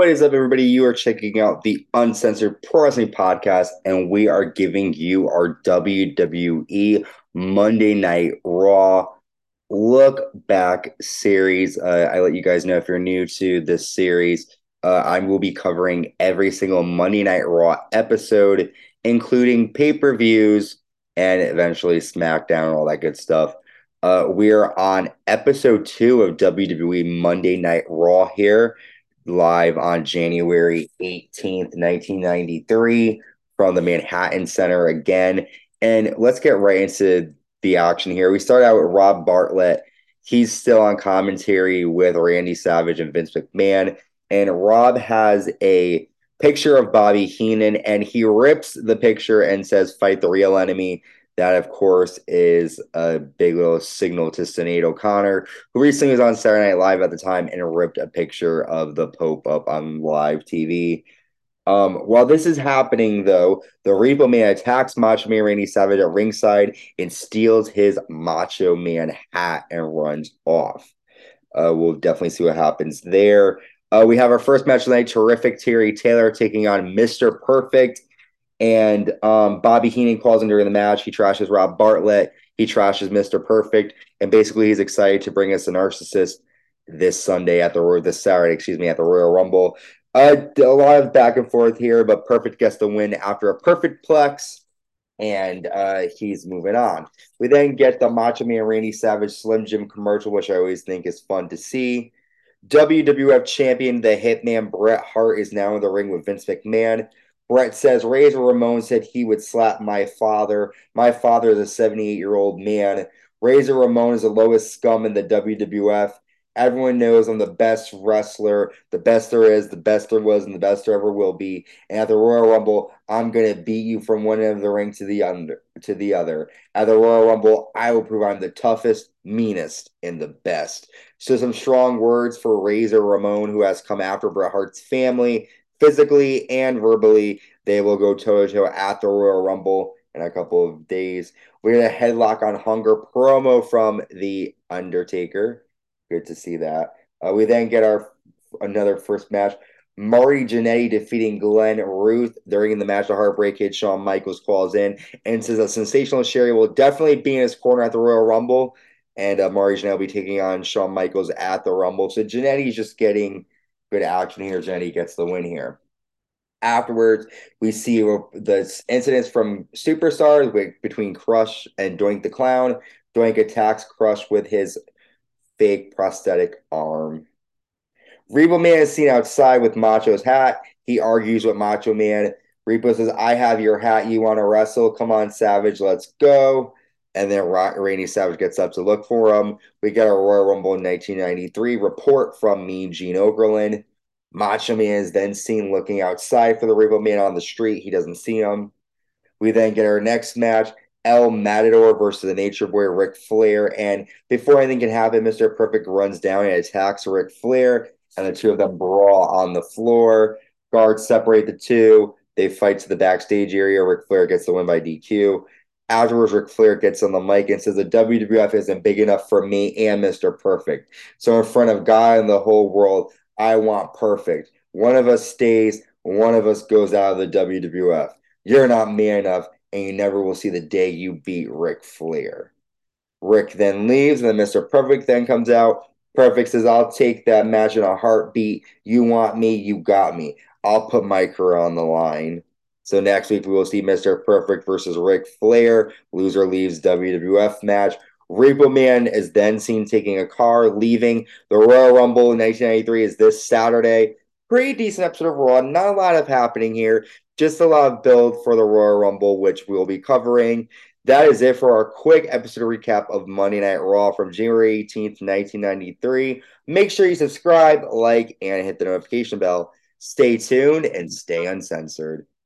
What is up, everybody? You are checking out the Uncensored Pro Wrestling Podcast, and we are giving you our WWE Monday Night Raw look back series. Uh, I let you guys know if you're new to this series, uh, I will be covering every single Monday Night Raw episode, including pay per views and eventually SmackDown, and all that good stuff. Uh, we're on episode two of WWE Monday Night Raw here live on January 18th, 1993, from the Manhattan Center again. And let's get right into the action here. We start out with Rob Bartlett. He's still on commentary with Randy Savage and Vince McMahon. And Rob has a picture of Bobby Heenan and he rips the picture and says, Fight the real enemy. That, of course, is a big little signal to Sinead O'Connor, who recently was on Saturday Night Live at the time and ripped a picture of the Pope up on live TV. Um, while this is happening, though, the Repo Man attacks Macho Man Randy Savage at ringside and steals his Macho Man hat and runs off. Uh, we'll definitely see what happens there. Uh, we have our first match tonight. Terrific Terry Taylor taking on Mr. Perfect. And um, Bobby Heenan calls him during the match. He trashes Rob Bartlett. He trashes Mr. Perfect. And basically, he's excited to bring us a narcissist this Sunday at the this Saturday, excuse me, at the Royal Rumble. Uh, a lot of back and forth here, but Perfect gets the win after a perfect plex, and uh, he's moving on. We then get the Macho Man Randy Savage Slim Jim commercial, which I always think is fun to see. WWF champion, the Hitman Bret Hart, is now in the ring with Vince McMahon. Bret says Razor Ramon said he would slap my father. My father is a 78 year old man. Razor Ramon is the lowest scum in the WWF. Everyone knows I'm the best wrestler, the best there is, the best there was, and the best there ever will be. And at the Royal Rumble, I'm gonna beat you from one end of the ring to the under to the other. At the Royal Rumble, I will prove I'm the toughest, meanest, and the best. So some strong words for Razor Ramon, who has come after Bret Hart's family physically and verbally. They will go toe to toe at the Royal Rumble in a couple of days. We get a headlock on hunger promo from The Undertaker. Good to see that. Uh, we then get our another first match. Marty Jannetty defeating Glenn Ruth during the match. The Heartbreak Kid Shawn Michaels calls in and says a sensational Sherri will definitely be in his corner at the Royal Rumble. And uh, Marty Jannetty will be taking on Shawn Michaels at the Rumble. So Jannetty's just getting good action here. Jenny gets the win here. Afterwards, we see the incidents from Superstars with, between Crush and Doink the Clown. Doink attacks Crush with his fake prosthetic arm. Repo Man is seen outside with Macho's hat. He argues with Macho Man. Repo says, I have your hat. You want to wrestle? Come on, Savage. Let's go. And then Randy Savage gets up to look for him. We get a Royal Rumble in 1993 report from Mean Gene Okerlund. Macho Man is then seen looking outside for the Repo Man on the street. He doesn't see him. We then get our next match El Matador versus the Nature Boy Ric Flair. And before anything can happen, Mr. Perfect runs down and attacks Ric Flair, and the two of them brawl on the floor. Guards separate the two. They fight to the backstage area. Ric Flair gets the win by DQ. Afterwards, Ric Flair gets on the mic and says, The WWF isn't big enough for me and Mr. Perfect. So, in front of God and the whole world, I want perfect. One of us stays, one of us goes out of the WWF. You're not man enough, and you never will see the day you beat Ric Flair. Ric then leaves, and then Mr. Perfect then comes out. Perfect says, I'll take that match in a heartbeat. You want me, you got me. I'll put my career on the line. So next week we will see Mr. Perfect versus Ric Flair. Loser leaves WWF match. Repo Man is then seen taking a car, leaving. The Royal Rumble in 1993 is this Saturday. Pretty decent episode of Raw. Not a lot of happening here. Just a lot of build for the Royal Rumble, which we'll be covering. That is it for our quick episode recap of Monday Night Raw from January 18th, 1993. Make sure you subscribe, like, and hit the notification bell. Stay tuned and stay uncensored.